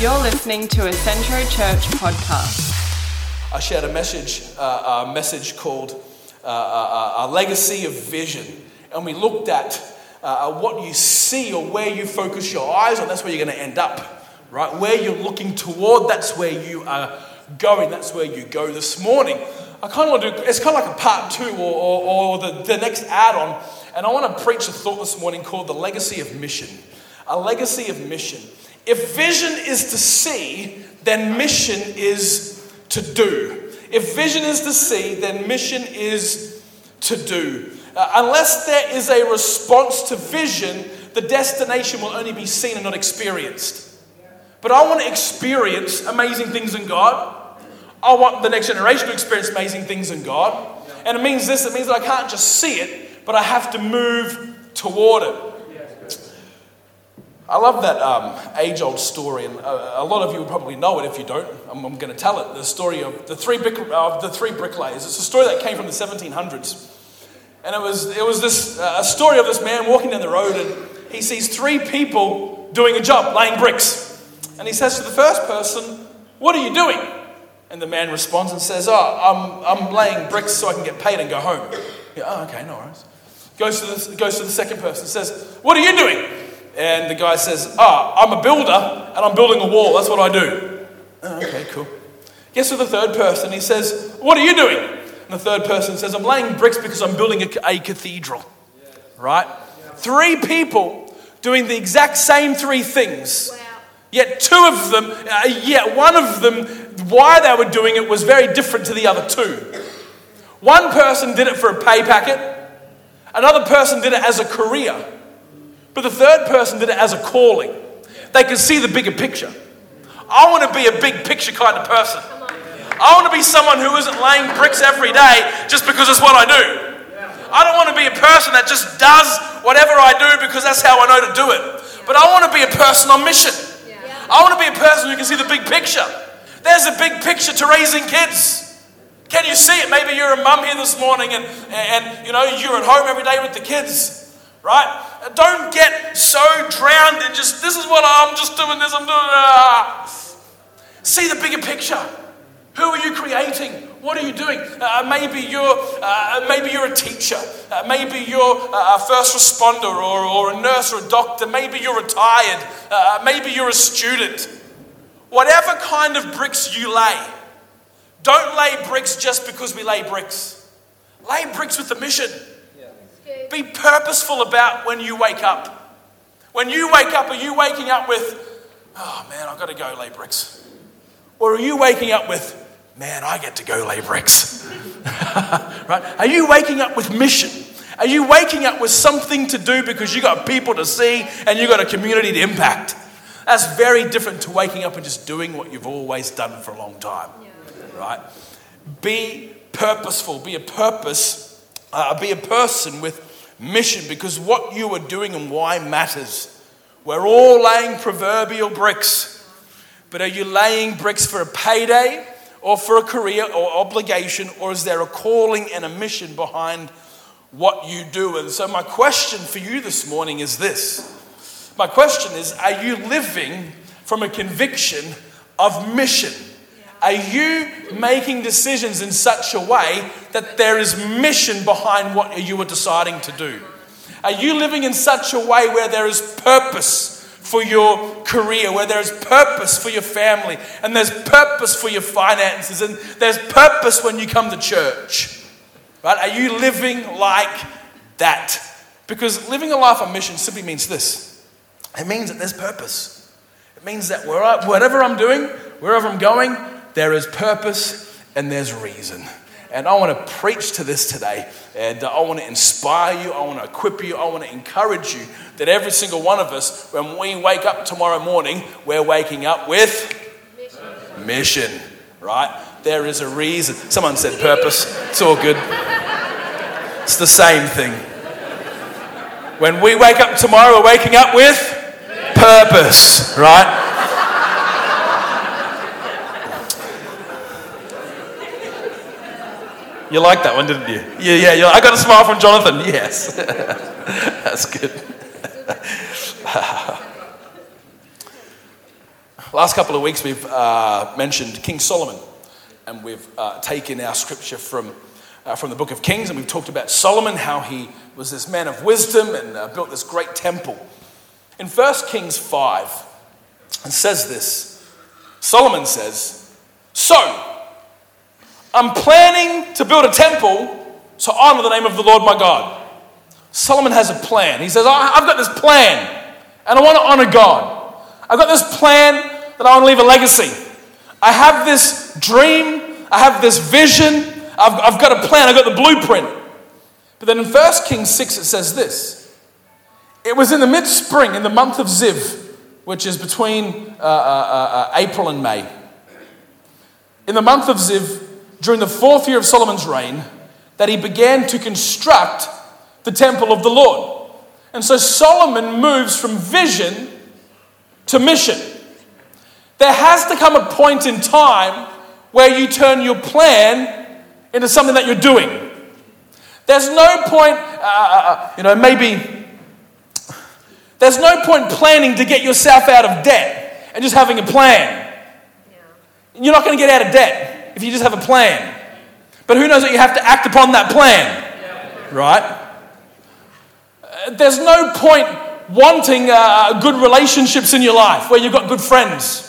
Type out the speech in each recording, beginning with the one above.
You're listening to a Centro Church podcast. I shared a message, uh, a message called uh, uh, A Legacy of Vision. And we looked at uh, what you see or where you focus your eyes on, that's where you're going to end up, right? Where you're looking toward, that's where you are going, that's where you go this morning. I kind of want to do, it's kind of like a part two or, or, or the, the next add on. And I want to preach a thought this morning called the legacy of mission. A legacy of mission. If vision is to see, then mission is to do. If vision is to see, then mission is to do. Uh, unless there is a response to vision, the destination will only be seen and not experienced. But I want to experience amazing things in God. I want the next generation to experience amazing things in God. And it means this it means that I can't just see it, but I have to move toward it. I love that um, age old story, and a, a, lot of you probably know it if you don't. I'm, I'm going to tell it the story of the, three brick, of the three bricklayers. It's a story that came from the 1700s. And it was, it was this, uh, a story of this man walking down the road, and he sees three people doing a job, laying bricks. And he says to the first person, What are you doing? And the man responds and says, Oh, I'm, I'm laying bricks so I can get paid and go home. Yeah, oh, okay, no worries. Goes to, the, goes to the second person, and says, What are you doing? And the guy says, Ah, I'm a builder and I'm building a wall. That's what I do. Oh, okay, cool. Gets to the third person. He says, What are you doing? And the third person says, I'm laying bricks because I'm building a, a cathedral. Right? Three people doing the exact same three things. Yet two of them, uh, yet one of them, why they were doing it was very different to the other two. One person did it for a pay packet, another person did it as a career. But the third person did it as a calling. They could see the bigger picture. I want to be a big picture kind of person. I want to be someone who isn't laying bricks every day just because it's what I do. I don't want to be a person that just does whatever I do because that's how I know to do it. But I want to be a person on mission. I want to be a person who can see the big picture. There's a big picture to raising kids. Can you see it? Maybe you're a mum here this morning and, and you know you're at home every day with the kids right? Don't get so drowned in just, this is what I'm just doing this, I'm doing ah. See the bigger picture. Who are you creating? What are you doing? Uh, maybe, you're, uh, maybe you're a teacher. Uh, maybe you're a first responder or, or a nurse or a doctor. Maybe you're retired. Uh, maybe you're a student. Whatever kind of bricks you lay, don't lay bricks just because we lay bricks. Lay bricks with a mission. Be purposeful about when you wake up. When you wake up, are you waking up with, oh man, I've got to go lay bricks? Or are you waking up with, man, I get to go lay bricks? right? Are you waking up with mission? Are you waking up with something to do because you got people to see and you got a community to impact? That's very different to waking up and just doing what you've always done for a long time. Yeah. Right? Be purposeful, be a purpose, uh, be a person with mission because what you are doing and why matters. We're all laying proverbial bricks, but are you laying bricks for a payday or for a career or obligation, or is there a calling and a mission behind what you do? And so, my question for you this morning is this my question is Are you living from a conviction of mission? Are you making decisions in such a way that there is mission behind what you are deciding to do? Are you living in such a way where there is purpose for your career, where there is purpose for your family, and there's purpose for your finances, and there's purpose when you come to church? Right? Are you living like that? Because living a life on mission simply means this it means that there's purpose. It means that whatever I'm doing, wherever I'm going, there is purpose and there's reason. And I want to preach to this today. And I want to inspire you. I want to equip you. I want to encourage you that every single one of us, when we wake up tomorrow morning, we're waking up with mission, mission right? There is a reason. Someone said purpose. It's all good. It's the same thing. When we wake up tomorrow, we're waking up with purpose, right? You liked that one, didn't you? Yeah, yeah. I got a smile from Jonathan. Yes. That's good. Last couple of weeks, we've uh, mentioned King Solomon, and we've uh, taken our scripture from, uh, from the book of Kings, and we've talked about Solomon, how he was this man of wisdom and uh, built this great temple. In 1 Kings 5, it says this Solomon says, So, I'm planning to build a temple to honor the name of the Lord my God. Solomon has a plan. He says, I've got this plan, and I want to honor God. I've got this plan that I want to leave a legacy. I have this dream, I have this vision, I've, I've got a plan, I've got the blueprint. But then in 1 Kings 6, it says this It was in the mid spring, in the month of Ziv, which is between uh, uh, uh, uh, April and May. In the month of Ziv, during the fourth year of Solomon's reign, that he began to construct the temple of the Lord. And so Solomon moves from vision to mission. There has to come a point in time where you turn your plan into something that you're doing. There's no point, uh, uh, uh, you know, maybe, there's no point planning to get yourself out of debt and just having a plan. Yeah. You're not going to get out of debt if you just have a plan. But who knows that you have to act upon that plan, right? Uh, there's no point wanting uh, good relationships in your life where you've got good friends.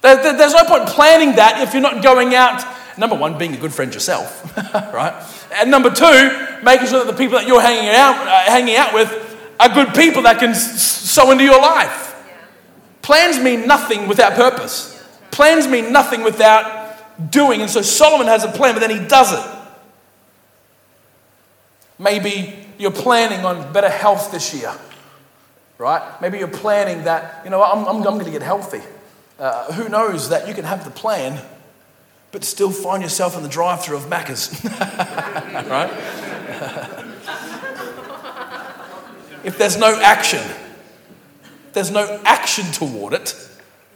There's no point planning that if you're not going out, number one, being a good friend yourself, right? And number two, making sure that the people that you're hanging out, uh, hanging out with are good people that can sow into your life. Plans mean nothing without purpose. Plans mean nothing without doing. And so Solomon has a plan, but then he does it. Maybe you're planning on better health this year, right? Maybe you're planning that, you know, I'm, I'm, I'm going to get healthy. Uh, who knows that you can have the plan, but still find yourself in the drive through of Macca's, right? if there's no action, there's no action toward it,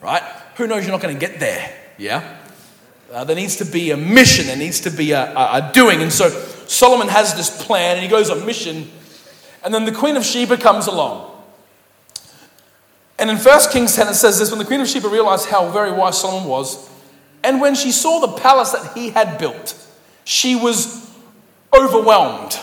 right? Who knows you're not going to get there, yeah? Uh, there needs to be a mission, there needs to be a, a, a doing. And so Solomon has this plan and he goes on mission, and then the Queen of Sheba comes along. And in 1 Kings 10, it says this when the Queen of Sheba realized how very wise Solomon was, and when she saw the palace that he had built, she was overwhelmed.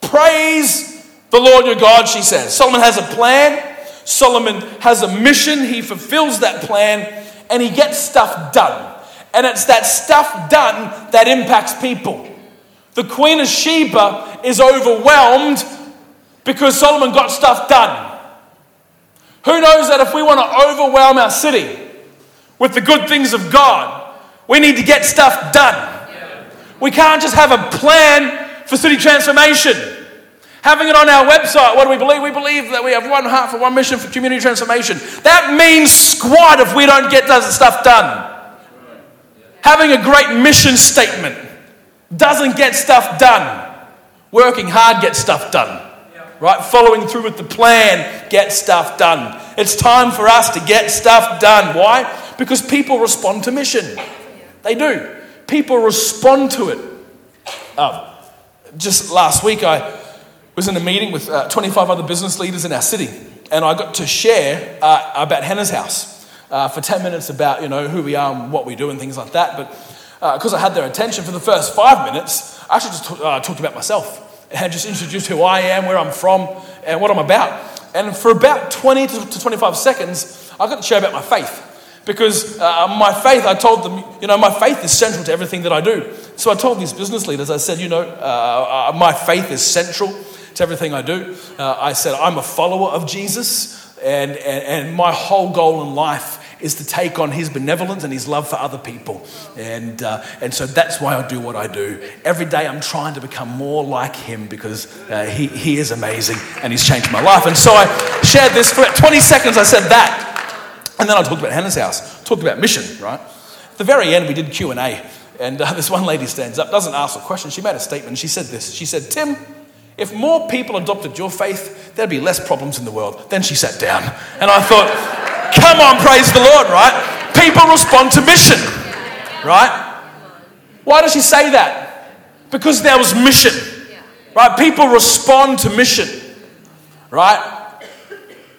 Praise the Lord your God, she says. Solomon has a plan, Solomon has a mission, he fulfills that plan, and he gets stuff done. And it's that stuff done that impacts people. The Queen of Sheba is overwhelmed because Solomon got stuff done. Who knows that if we want to overwhelm our city with the good things of God, we need to get stuff done. We can't just have a plan for city transformation. Having it on our website, what do we believe? We believe that we have one heart for one mission for community transformation. That means squat if we don't get stuff done. Having a great mission statement doesn't get stuff done. Working hard gets stuff done right? Following through with the plan, gets stuff done. It's time for us to get stuff done. Why? Because people respond to mission. They do. People respond to it. Uh, just last week, I was in a meeting with uh, 25 other business leaders in our city, and I got to share uh, about Hannah's house uh, for 10 minutes about you know who we are and what we do and things like that. But because uh, I had their attention for the first five minutes, I actually just t- uh, talked about myself and just introduced who I am, where I'm from, and what I'm about. And for about 20 to 25 seconds, I got to share about my faith. Because uh, my faith, I told them, you know, my faith is central to everything that I do. So I told these business leaders, I said, you know, uh, uh, my faith is central to everything I do. I said, I'm a follower of Jesus, and, and, and my whole goal in life is to take on his benevolence and his love for other people. And, uh, and so that's why I do what I do. Every day I'm trying to become more like him because uh, he, he is amazing and he's changed my life. And so I shared this for 20 seconds, I said that. And then I talked about Hannah's house, talked about mission, right? At the very end, we did Q&A. And uh, this one lady stands up, doesn't ask a question. She made a statement. She said this. She said, Tim, if more people adopted your faith, there'd be less problems in the world. Then she sat down. And I thought, Come on, praise the Lord, right? People respond to mission, right? Why does she say that? Because there was mission, right? People respond to mission, right?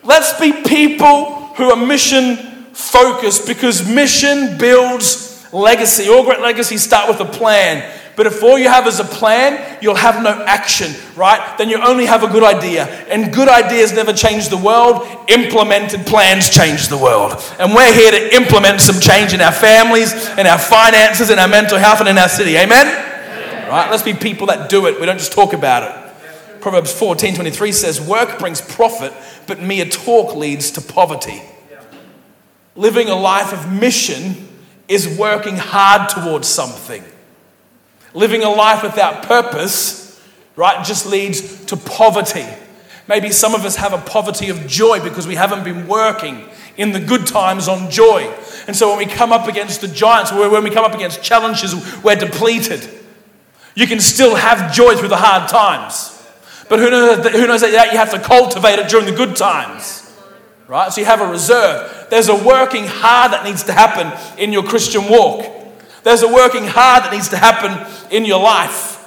Let's be people who are mission focused because mission builds legacy. All great legacies start with a plan. But if all you have is a plan, you'll have no action, right? Then you only have a good idea. And good ideas never change the world. Implemented plans change the world. And we're here to implement some change in our families, in our finances, in our mental health, and in our city. Amen? Amen. Right? Let's be people that do it. We don't just talk about it. Proverbs 14 23 says, Work brings profit, but mere talk leads to poverty. Living a life of mission is working hard towards something. Living a life without purpose, right, just leads to poverty. Maybe some of us have a poverty of joy because we haven't been working in the good times on joy. And so when we come up against the giants, when we come up against challenges, we're depleted. You can still have joy through the hard times. But who knows, who knows that you have to cultivate it during the good times? Right? So you have a reserve. There's a working hard that needs to happen in your Christian walk. There's a working hard that needs to happen in your life.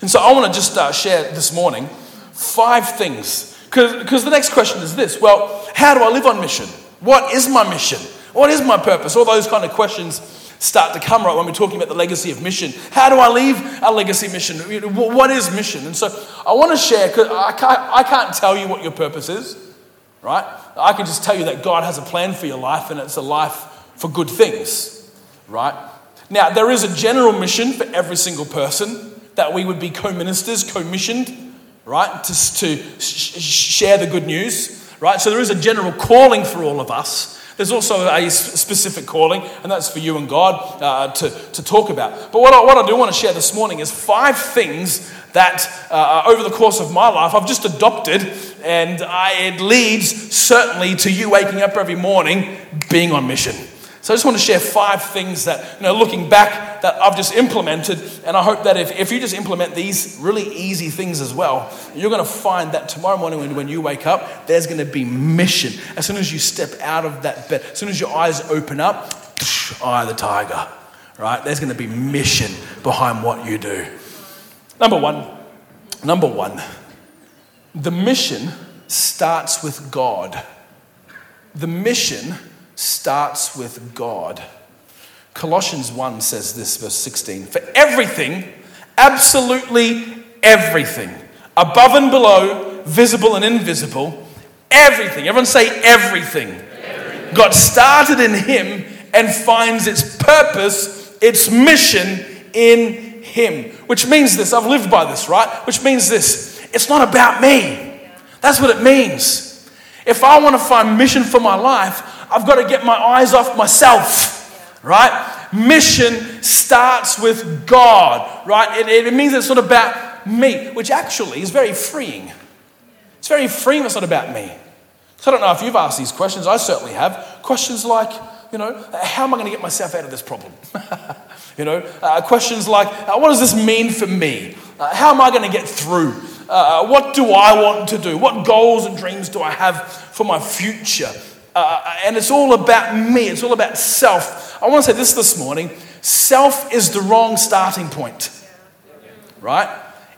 And so I want to just uh, share this morning five things. Because the next question is this well, how do I live on mission? What is my mission? What is my purpose? All those kind of questions start to come right when we're talking about the legacy of mission. How do I leave a legacy mission? What is mission? And so I want to share, because I can't, I can't tell you what your purpose is, right? I can just tell you that God has a plan for your life and it's a life for good things right? Now, there is a general mission for every single person that we would be co ministers, co missioned, right, to, to sh- share the good news, right? So there is a general calling for all of us. There's also a specific calling, and that's for you and God uh, to, to talk about. But what I, what I do want to share this morning is five things that uh, over the course of my life I've just adopted, and I, it leads certainly to you waking up every morning being on mission. So I just want to share five things that, you know, looking back, that I've just implemented. And I hope that if, if you just implement these really easy things as well, you're going to find that tomorrow morning when, when you wake up, there's going to be mission. As soon as you step out of that bed, as soon as your eyes open up, eye the tiger, right? There's going to be mission behind what you do. Number one, number one, the mission starts with God. The mission starts with God. Colossians 1 says this, verse 16 For everything, absolutely everything, above and below, visible and invisible, everything, everyone say everything, everything. got started in Him and finds its purpose, its mission in Him. Which means this, I've lived by this, right? Which means this, it's not about me. That's what it means. If I want to find mission for my life, I've got to get my eyes off myself, right? Mission starts with God, right? It, it means it's not about me, which actually is very freeing. It's very freeing, it's not about me. So I don't know if you've asked these questions, I certainly have. Questions like, you know, how am I going to get myself out of this problem? you know, uh, questions like, uh, what does this mean for me? Uh, how am I going to get through? Uh, what do I want to do? What goals and dreams do I have for my future? Uh, and it's all about me, it's all about self. I want to say this this morning self is the wrong starting point, right?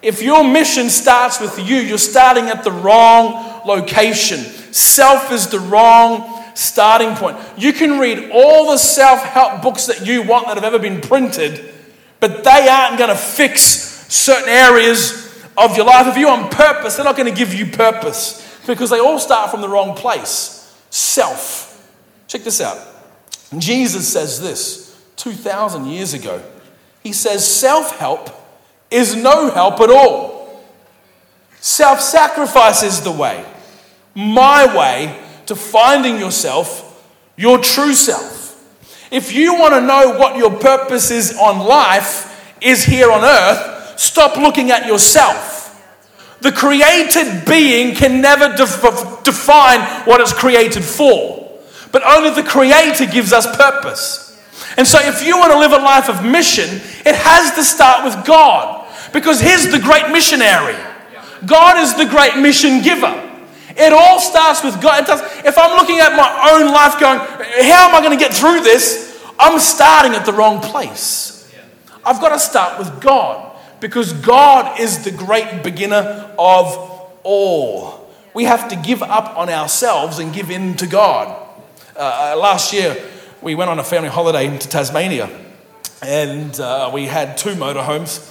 If your mission starts with you, you're starting at the wrong location. Self is the wrong starting point. You can read all the self help books that you want that have ever been printed, but they aren't going to fix certain areas of your life. If you're on purpose, they're not going to give you purpose because they all start from the wrong place self. Check this out. Jesus says this 2,000 years ago. He says, self help is no help at all. Self sacrifice is the way, my way to finding yourself, your true self. If you want to know what your purpose is on life, is here on earth, stop looking at yourself. The created being can never def- define what it's created for, but only the Creator gives us purpose. And so, if you want to live a life of mission, it has to start with God because He's the great missionary. God is the great mission giver. It all starts with God. Does, if I'm looking at my own life going, how am I going to get through this? I'm starting at the wrong place. I've got to start with God because God is the great beginner of all. We have to give up on ourselves and give in to God. Uh, last year, we went on a family holiday into Tasmania, and uh, we had two motorhomes.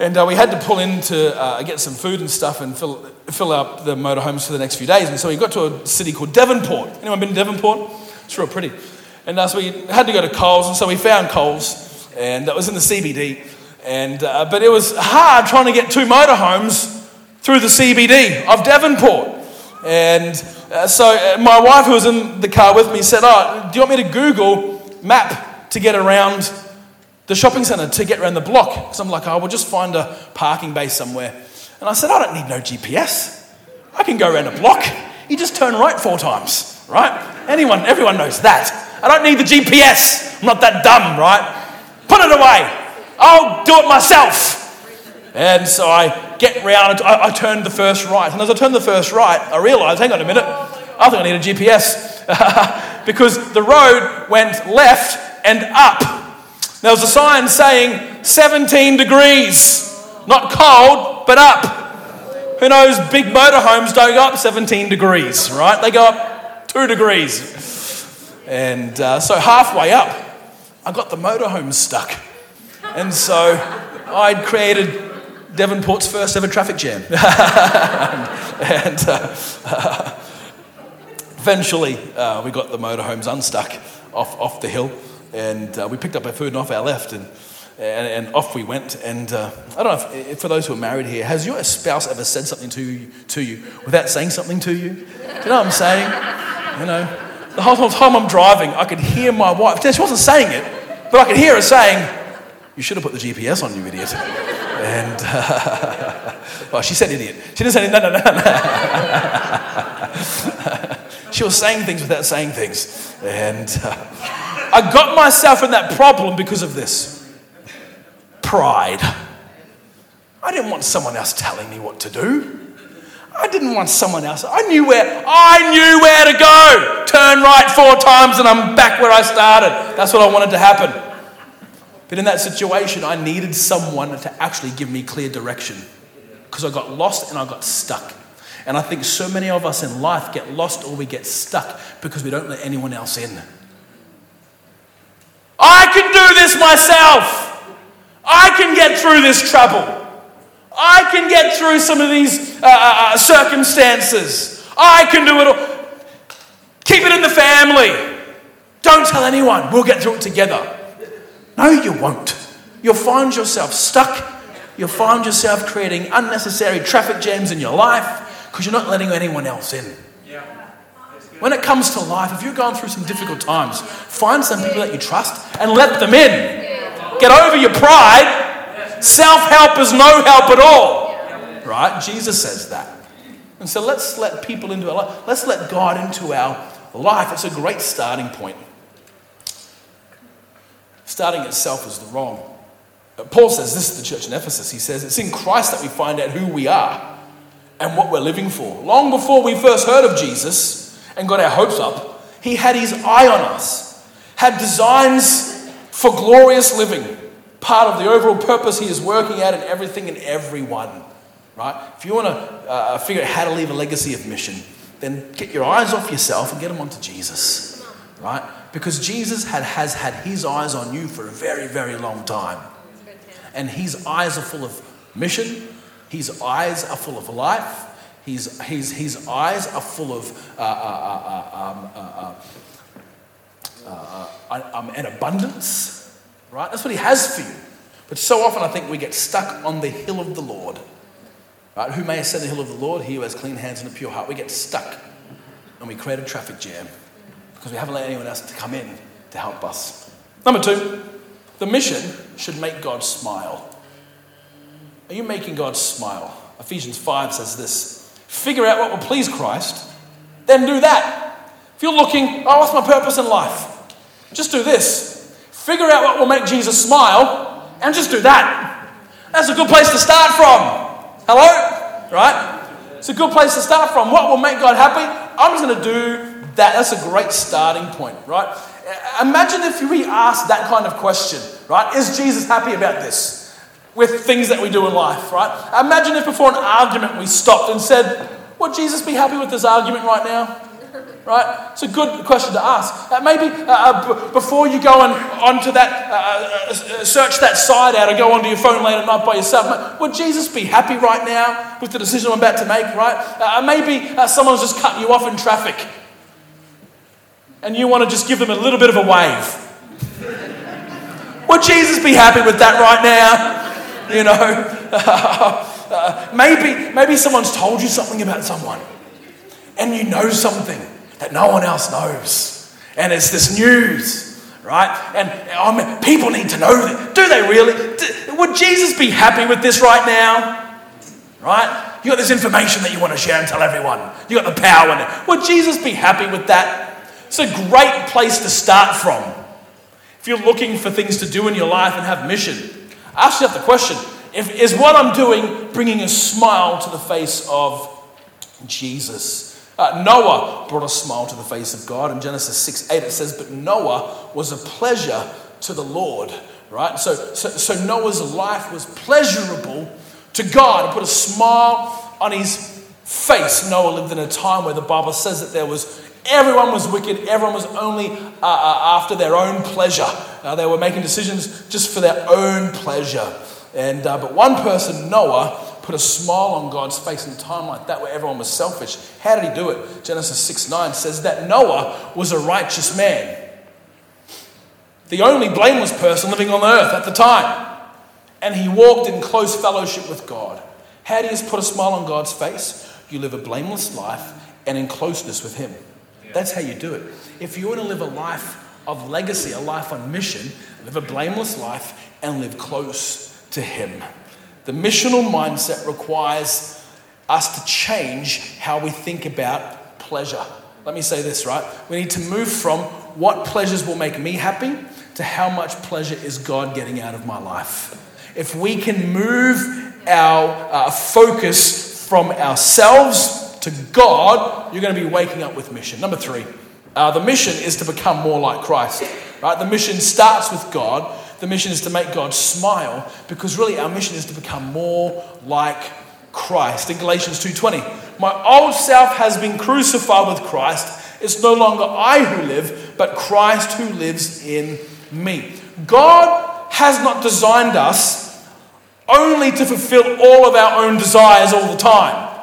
And uh, we had to pull in to uh, get some food and stuff and fill, fill up the motorhomes for the next few days. And so we got to a city called Devonport. Anyone been to Devonport? It's real pretty. And uh, so we had to go to Coles, and so we found Coles, and that was in the CBD. And, uh, but it was hard trying to get two motorhomes through the CBD of Devonport. And uh, so uh, my wife, who was in the car with me, said, Oh, do you want me to Google map to get around the shopping centre, to get around the block? Because I'm like, Oh, we'll just find a parking base somewhere. And I said, I don't need no GPS. I can go around a block. You just turn right four times, right? Anyone, everyone knows that. I don't need the GPS. I'm not that dumb, right? Put it away. I'll do it myself. And so I get round, I, I turned the first right. And as I turned the first right, I realised, hang on a minute, I think I need a GPS. because the road went left and up. There was a sign saying 17 degrees. Not cold, but up. Who knows, big motorhomes don't go up 17 degrees, right? They go up two degrees. And uh, so halfway up, I got the motorhome stuck. And so I'd created Devonport's first ever traffic jam. and uh, eventually uh, we got the motorhomes unstuck off, off the hill and uh, we picked up our food and off our left and, and, and off we went. And uh, I don't know if, if, for those who are married here, has your spouse ever said something to you, to you without saying something to you? Do you know what I'm saying? You know, the whole time I'm driving, I could hear my wife, she wasn't saying it, but I could hear her saying, You should have put the GPS on, you idiot. And, uh, well, she said idiot. She didn't say, no, no, no, no. she was saying things without saying things. And uh, I got myself in that problem because of this pride. I didn't want someone else telling me what to do. I didn't want someone else. I knew where I knew where to go. Turn right four times and I'm back where I started. That's what I wanted to happen. But in that situation, I needed someone to actually give me clear direction because I got lost and I got stuck. And I think so many of us in life get lost or we get stuck because we don't let anyone else in. I can do this myself. I can get through this trouble. I can get through some of these uh, uh, uh circumstances. I can do it all. Keep it in the family. Don't tell anyone. We'll get through it together. No, you won't. You'll find yourself stuck. You'll find yourself creating unnecessary traffic jams in your life because you're not letting anyone else in. When it comes to life, if you're going through some difficult times, find some people that you trust and let them in. Get over your pride. Self help is no help at all. Right? Jesus says that. And so let's let people into our life. Let's let God into our life. It's a great starting point starting itself is the wrong. Paul says this to the church in Ephesus. He says, It's in Christ that we find out who we are and what we're living for. Long before we first heard of Jesus and got our hopes up, he had his eye on us, had designs for glorious living, part of the overall purpose he is working out in everything and everyone. Right? If you want to uh, figure out how to leave a legacy of mission, then get your eyes off yourself and get them onto Jesus. Right? Because Jesus had, has had his eyes on you for a very, very long time. And his eyes are full of mission, his eyes are full of life, his, his, his eyes are full of uh, uh, uh, um, an abundance, right? That's what he has for you. But so often I think we get stuck on the hill of the Lord. Right? Who may ascend the hill of the Lord? He who has clean hands and a pure heart. We get stuck and we create a traffic jam because we haven't let anyone else to come in to help us. Number two, the mission should make God smile. Are you making God smile? Ephesians 5 says this figure out what will please Christ, then do that. If you're looking, oh, what's my purpose in life? Just do this. Figure out what will make Jesus smile, and just do that. That's a good place to start from. Hello? Right? It's a good place to start from. What will make God happy? I'm just going to do that, that's a great starting point, right? Imagine if we asked that kind of question, right? Is Jesus happy about this? With things that we do in life, right? Imagine if before an argument we stopped and said, Would Jesus be happy with this argument right now? Right? It's a good question to ask. Uh, maybe uh, uh, b- before you go on, onto that, uh, uh, search that side out or go onto your phone late at night by yourself. Would Jesus be happy right now with the decision I'm about to make, right? maybe someone's just cut you off in traffic and you want to just give them a little bit of a wave. Would Jesus be happy with that right now? You know? maybe, maybe someone's told you something about someone and you know something that no one else knows. And it's this news, right? And I mean, people need to know that. Do they really? Do, would Jesus be happy with this right now? Right? You got this information that you want to share and tell everyone. You got the power in it. Would Jesus be happy with that? It's a great place to start from. If you're looking for things to do in your life and have mission, ask yourself the question if, is what I'm doing bringing a smile to the face of Jesus? Uh, Noah brought a smile to the face of God. In Genesis 6 8, it says, But Noah was a pleasure to the Lord. Right? So, so, so Noah's life was pleasurable to God and put a smile on his face. Noah lived in a time where the Bible says that there was everyone was wicked, everyone was only uh, uh, after their own pleasure. Uh, they were making decisions just for their own pleasure. And, uh, but one person, Noah, put a smile on God's face in a time like that where everyone was selfish. How did he do it? Genesis 6 9 says that Noah was a righteous man, the only blameless person living on earth at the time. And he walked in close fellowship with God. How do you put a smile on God's face? You live a blameless life and in closeness with Him. That's how you do it. If you want to live a life of legacy, a life on mission, live a blameless life and live close to Him. The missional mindset requires us to change how we think about pleasure. Let me say this, right? We need to move from what pleasures will make me happy to how much pleasure is God getting out of my life. If we can move our uh, focus from ourselves to God, you're going to be waking up with mission. Number three, uh, the mission is to become more like Christ. Right? The mission starts with God. The mission is to make God smile because really our mission is to become more like Christ. In Galatians 2:20, my old self has been crucified with Christ. It's no longer I who live, but Christ who lives in me. God has not designed us only to fulfill all of our own desires all the time.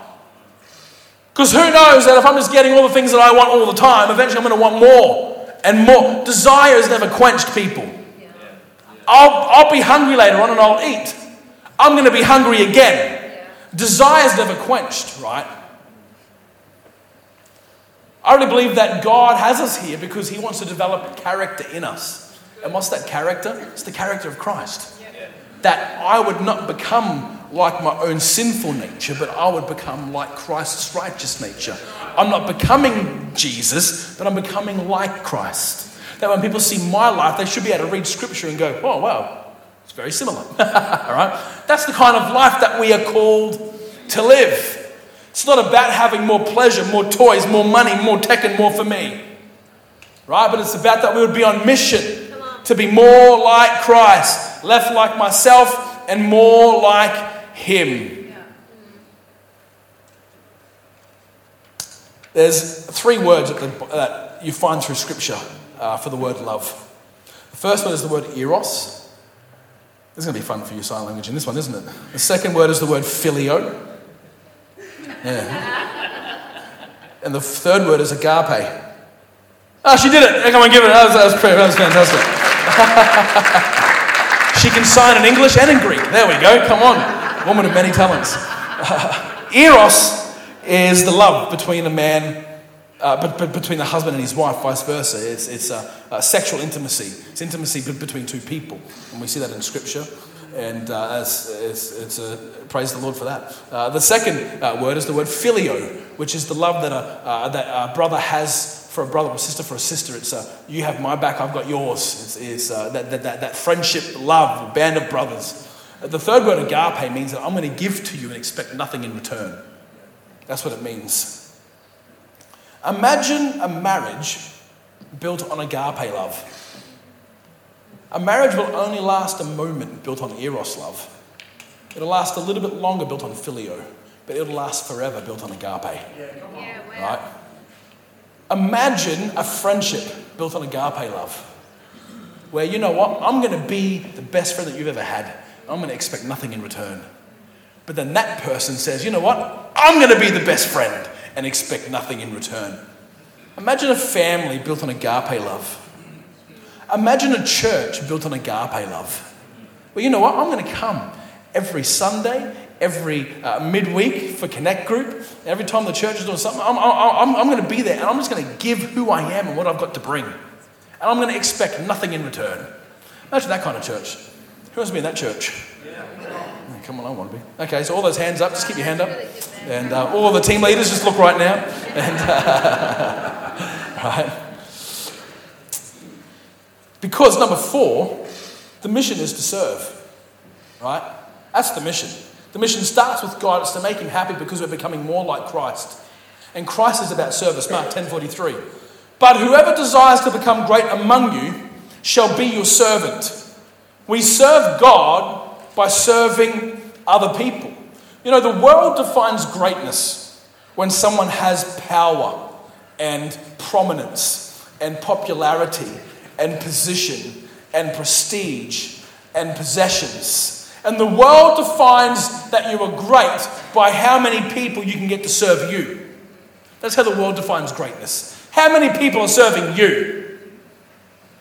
Because who knows that if I'm just getting all the things that I want all the time, eventually I'm going to want more and more. Desire has never quenched people. I'll, I'll be hungry later on and I'll eat. I'm going to be hungry again. Desire's never quenched, right? I really believe that God has us here because He wants to develop character in us. And what's that character? It's the character of Christ. That I would not become like my own sinful nature, but I would become like Christ's righteous nature. I'm not becoming Jesus, but I'm becoming like Christ. That when people see my life, they should be able to read scripture and go, oh, wow, it's very similar. All right? That's the kind of life that we are called to live. It's not about having more pleasure, more toys, more money, more tech, and more for me. Right? But it's about that we would be on mission to be more like Christ, less like myself, and more like Him. There's three words that, you find through Scripture uh, for the word love. The first one is the word eros. This is going to be fun for you, sign language in this one, isn't it? The second word is the word phileo. Yeah. And the third word is agape. Oh, she did it. Come on, give it. That was, that was, that was fantastic. she can sign in English and in Greek. There we go. Come on. Woman of many talents. Uh, eros is the love between a man, uh, but, but between the husband and his wife, vice versa. It's, it's a, sexual intimacy. It's intimacy between two people. And we see that in Scripture. And uh, it's, it's, it's a, praise the Lord for that. Uh, the second uh, word is the word phileo, which is the love that a, that a brother has for a brother or sister for a sister. It's uh, you have my back, I've got yours. It's, it's uh, that, that, that, that, friendship, love, band of brothers. The third word, agape, means that I'm going to give to you and expect nothing in return. That's what it means. Imagine a marriage built on agape love. A marriage will only last a moment built on eros love. It'll last a little bit longer built on phileo, but it'll last forever built on agape. Yeah, wow. Right? Imagine a friendship built on agape love, where you know what? I'm going to be the best friend that you've ever had. I'm going to expect nothing in return. But then that person says, you know what? I'm going to be the best friend and expect nothing in return. Imagine a family built on agape love. Imagine a church built on agape love. Well, you know what? I'm going to come every Sunday, every uh, midweek for Connect Group. Every time the church is doing something, I'm, I'm, I'm going to be there and I'm just going to give who I am and what I've got to bring. And I'm going to expect nothing in return. Imagine that kind of church. Who wants to be in that church? Yeah. Come on, I want to be. Okay, so all those hands up, just keep your hand up. And uh, all the team leaders, just look right now. And, uh, right. Because number four, the mission is to serve. Right? That's the mission. The mission starts with God, it's to make him happy because we're becoming more like Christ. And Christ is about service, Mark 10:43. But whoever desires to become great among you shall be your servant. We serve God by serving other people. You know, the world defines greatness when someone has power and prominence and popularity and position and prestige and possessions. And the world defines that you are great by how many people you can get to serve you. That's how the world defines greatness. How many people are serving you?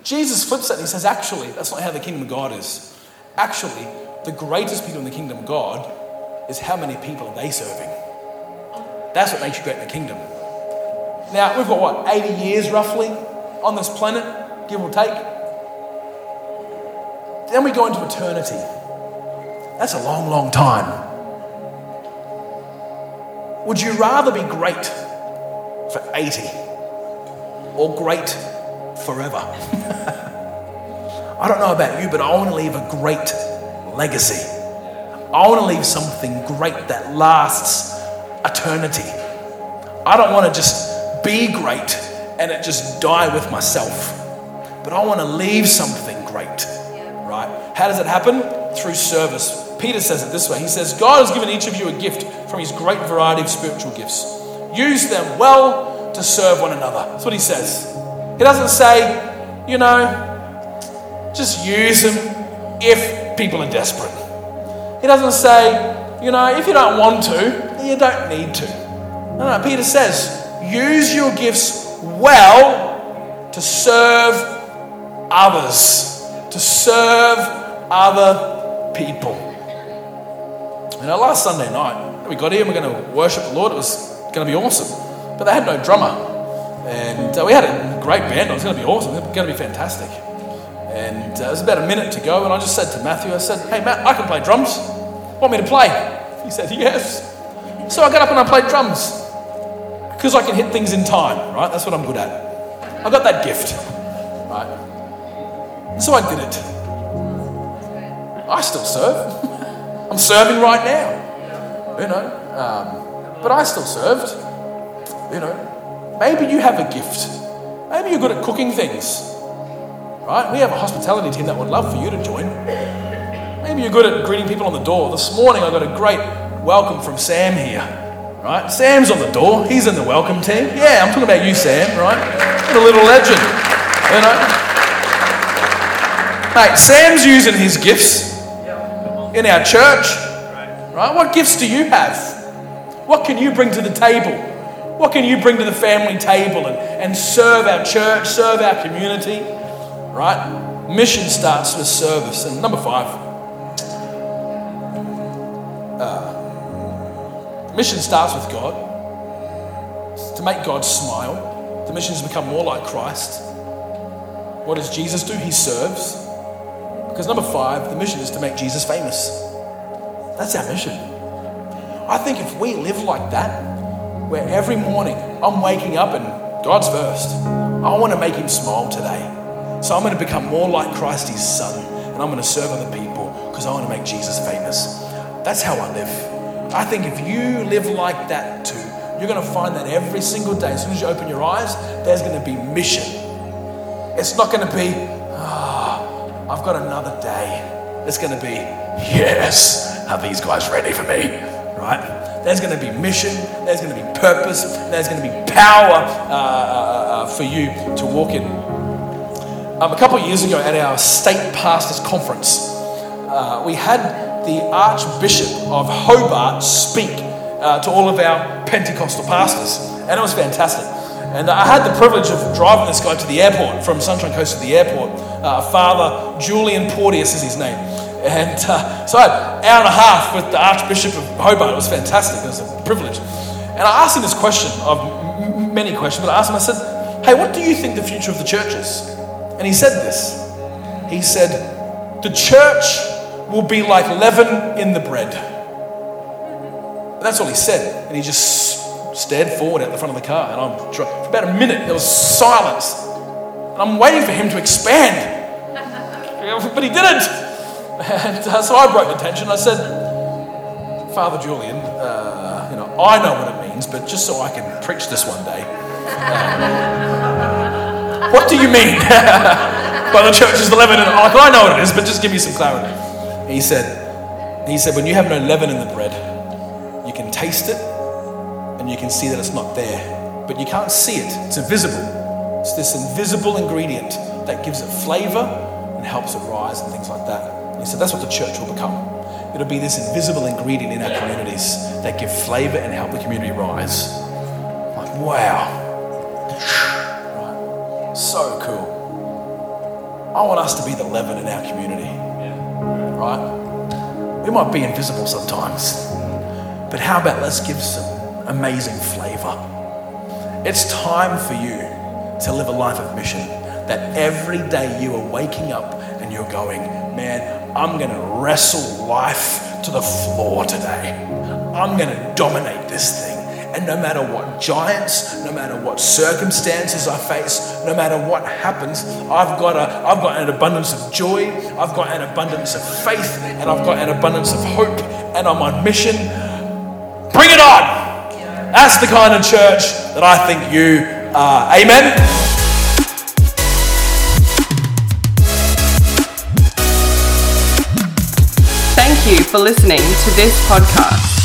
Jesus flips that and he says, actually, that's not how the kingdom of God is. Actually, the greatest people in the kingdom of God is how many people are they serving. That's what makes you great in the kingdom. Now, we've got what, 80 years roughly on this planet, give or take? Then we go into eternity. That's a long, long time. Would you rather be great for 80 or great forever? I don't know about you, but I want to leave a great legacy. I want to leave something great that lasts eternity. I don't want to just be great and it just die with myself, but I want to leave something great right? How does it happen? Through service. Peter says it this way He says, God has given each of you a gift from his great variety of spiritual gifts. Use them well to serve one another. That's what he says. He doesn't say, you know, just use them if people are desperate. He doesn't say, you know, if you don't want to, you don't need to. No, no, Peter says, use your gifts well to serve others to serve other people. You know, last Sunday night, we got here and we're going to worship the Lord. It was going to be awesome. But they had no drummer. And uh, we had a great band. It was going to be awesome. It was going to be fantastic. And uh, it was about a minute to go. And I just said to Matthew, I said, Hey, Matt, I can play drums. Want me to play? He said, Yes. So I got up and I played drums. Because I can hit things in time, right? That's what I'm good at. I got that gift, right? So I did it. I still serve. I'm serving right now. You know, um, but I still served. You know, maybe you have a gift. Maybe you're good at cooking things. Right? We have a hospitality team that would love for you to join. Maybe you're good at greeting people on the door. This morning I got a great welcome from Sam here. Right? Sam's on the door. He's in the welcome team. Yeah, I'm talking about you, Sam, right? What a little legend. You know? Mate, Sam's using his gifts in our church. Right? What gifts do you have? What can you bring to the table? What can you bring to the family table and, and serve our church, serve our community? Right? Mission starts with service. And number five, uh, mission starts with God. It's to make God smile. The mission is to become more like Christ. What does Jesus do? He serves. Because number five, the mission is to make Jesus famous. That's our mission. I think if we live like that, where every morning I'm waking up and God's first, I want to make him smile today. So I'm going to become more like Christ, his son, and I'm going to serve other people because I want to make Jesus famous. That's how I live. I think if you live like that too, you're going to find that every single day, as soon as you open your eyes, there's going to be mission. It's not going to be, ah, I've got another day. It's going to be, yes, are these guys ready for me? Right? there's going to be mission, there's going to be purpose, there's going to be power uh, uh, uh, for you to walk in. Um, a couple of years ago at our state pastors conference, uh, we had the Archbishop of Hobart speak uh, to all of our Pentecostal pastors, and it was fantastic. And I had the privilege of driving this guy to the airport, from Sunshine Coast to the airport. Uh, Father Julian Porteous is his name. And uh, so I had an hour and a half with the Archbishop of Hobart. It was fantastic. It was a privilege. And I asked him this question of many questions, but I asked him, I said, Hey, what do you think the future of the church is? And he said this. He said, The church will be like leaven in the bread. And that's all he said. And he just stared forward at the front of the car. And I'm for about a minute, there was silence. And I'm waiting for him to expand. But he didn't. And uh, so I broke the tension. I said, Father Julian, uh, you know, I know what it means, but just so I can preach this one day, what do you mean by the church is the leaven? And like, I know what it is, but just give me some clarity. He said, he said, when you have no leaven in the bread, you can taste it and you can see that it's not there, but you can't see it. It's invisible. It's this invisible ingredient that gives it flavor and helps it rise and things like that. He said that's what the church will become. It'll be this invisible ingredient in our communities that give flavor and help the community rise. Like, wow. So cool. I want us to be the leaven in our community. Right? We might be invisible sometimes, but how about let's give some amazing flavor? It's time for you to live a life of mission that every day you are waking up and you're going, man, I'm going to wrestle life to the floor today. I'm going to dominate this thing. And no matter what giants, no matter what circumstances I face, no matter what happens, I've got, a, I've got an abundance of joy, I've got an abundance of faith, and I've got an abundance of hope, and I'm on mission. Bring it on! That's the kind of church that I think you are. Amen? Thank you for listening to this podcast.